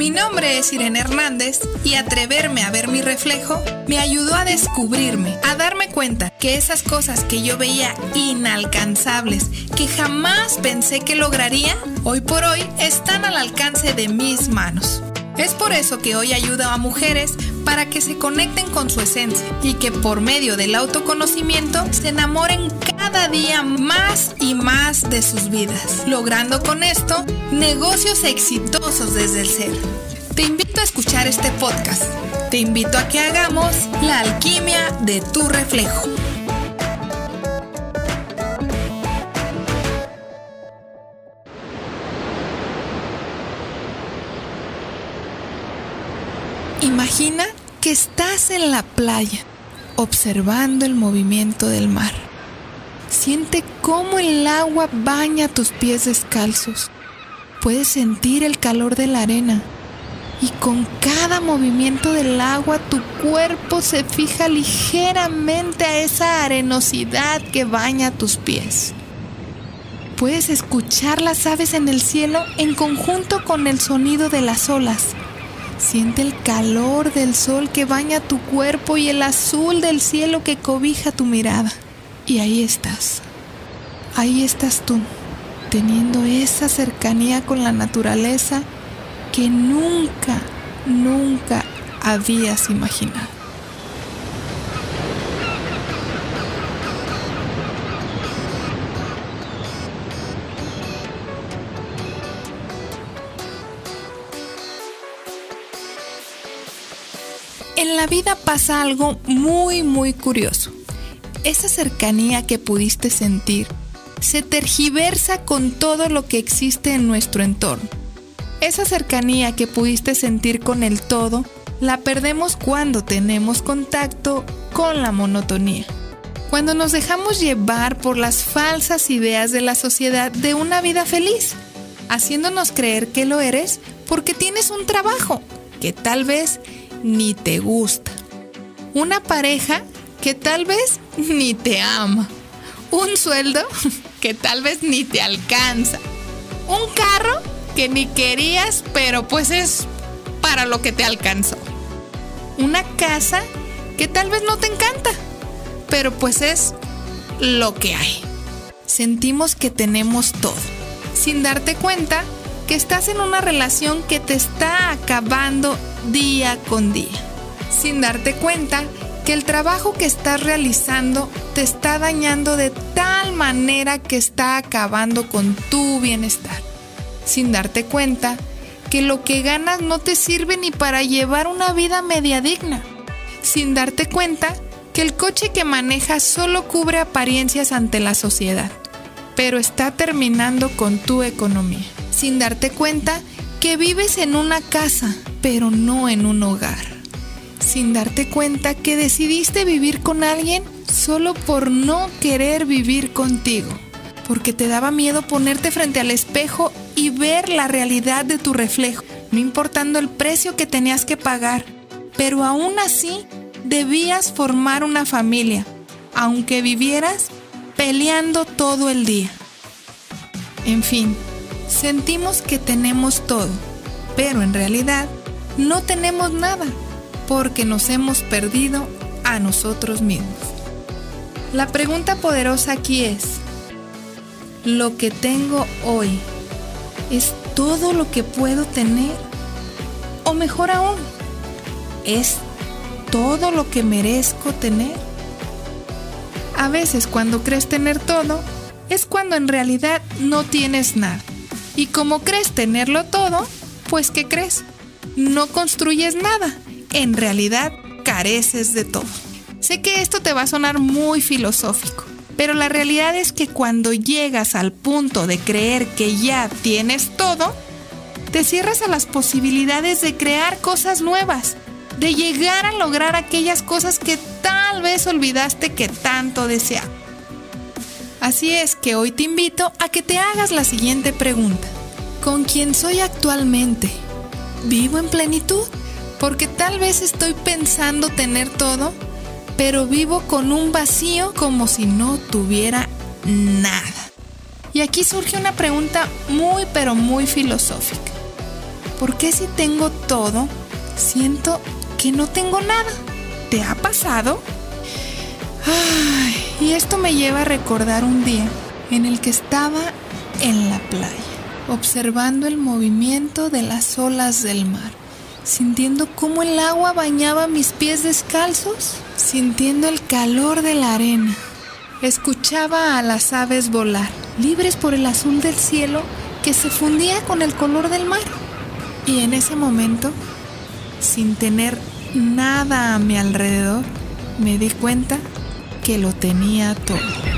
Mi nombre es Irene Hernández y atreverme a ver mi reflejo me ayudó a descubrirme, a darme cuenta que esas cosas que yo veía inalcanzables, que jamás pensé que lograría, hoy por hoy están al alcance de mis manos. Es por eso que hoy ayudo a mujeres para que se conecten con su esencia y que por medio del autoconocimiento se enamoren cada día más y más de sus vidas, logrando con esto negocios exitosos desde el ser. Te invito a escuchar este podcast. Te invito a que hagamos la alquimia de tu reflejo. Imagina que estás en la playa observando el movimiento del mar. Siente cómo el agua baña tus pies descalzos. Puedes sentir el calor de la arena y con cada movimiento del agua tu cuerpo se fija ligeramente a esa arenosidad que baña tus pies. Puedes escuchar las aves en el cielo en conjunto con el sonido de las olas Siente el calor del sol que baña tu cuerpo y el azul del cielo que cobija tu mirada. Y ahí estás. Ahí estás tú, teniendo esa cercanía con la naturaleza que nunca, nunca habías imaginado. En la vida pasa algo muy, muy curioso. Esa cercanía que pudiste sentir se tergiversa con todo lo que existe en nuestro entorno. Esa cercanía que pudiste sentir con el todo la perdemos cuando tenemos contacto con la monotonía. Cuando nos dejamos llevar por las falsas ideas de la sociedad de una vida feliz, haciéndonos creer que lo eres porque tienes un trabajo que tal vez ni te gusta. Una pareja que tal vez ni te ama. Un sueldo que tal vez ni te alcanza. Un carro que ni querías, pero pues es para lo que te alcanzó. Una casa que tal vez no te encanta, pero pues es lo que hay. Sentimos que tenemos todo, sin darte cuenta que estás en una relación que te está acabando día con día, sin darte cuenta que el trabajo que estás realizando te está dañando de tal manera que está acabando con tu bienestar, sin darte cuenta que lo que ganas no te sirve ni para llevar una vida media digna, sin darte cuenta que el coche que manejas solo cubre apariencias ante la sociedad, pero está terminando con tu economía sin darte cuenta que vives en una casa, pero no en un hogar. Sin darte cuenta que decidiste vivir con alguien solo por no querer vivir contigo. Porque te daba miedo ponerte frente al espejo y ver la realidad de tu reflejo, no importando el precio que tenías que pagar. Pero aún así, debías formar una familia, aunque vivieras peleando todo el día. En fin, Sentimos que tenemos todo, pero en realidad no tenemos nada porque nos hemos perdido a nosotros mismos. La pregunta poderosa aquí es, ¿lo que tengo hoy es todo lo que puedo tener? O mejor aún, ¿es todo lo que merezco tener? A veces cuando crees tener todo, es cuando en realidad no tienes nada. Y como crees tenerlo todo, pues ¿qué crees? No construyes nada. En realidad, careces de todo. Sé que esto te va a sonar muy filosófico, pero la realidad es que cuando llegas al punto de creer que ya tienes todo, te cierras a las posibilidades de crear cosas nuevas, de llegar a lograr aquellas cosas que tal vez olvidaste que tanto deseabas. Así es que hoy te invito a que te hagas la siguiente pregunta. ¿Con quién soy actualmente? ¿Vivo en plenitud? Porque tal vez estoy pensando tener todo, pero vivo con un vacío como si no tuviera nada. Y aquí surge una pregunta muy pero muy filosófica. ¿Por qué si tengo todo, siento que no tengo nada? ¿Te ha pasado? Ay, y esto me lleva a recordar un día en el que estaba en la playa, observando el movimiento de las olas del mar, sintiendo cómo el agua bañaba mis pies descalzos, sintiendo el calor de la arena. Escuchaba a las aves volar, libres por el azul del cielo que se fundía con el color del mar. Y en ese momento, sin tener nada a mi alrededor, me di cuenta que lo tenía todo.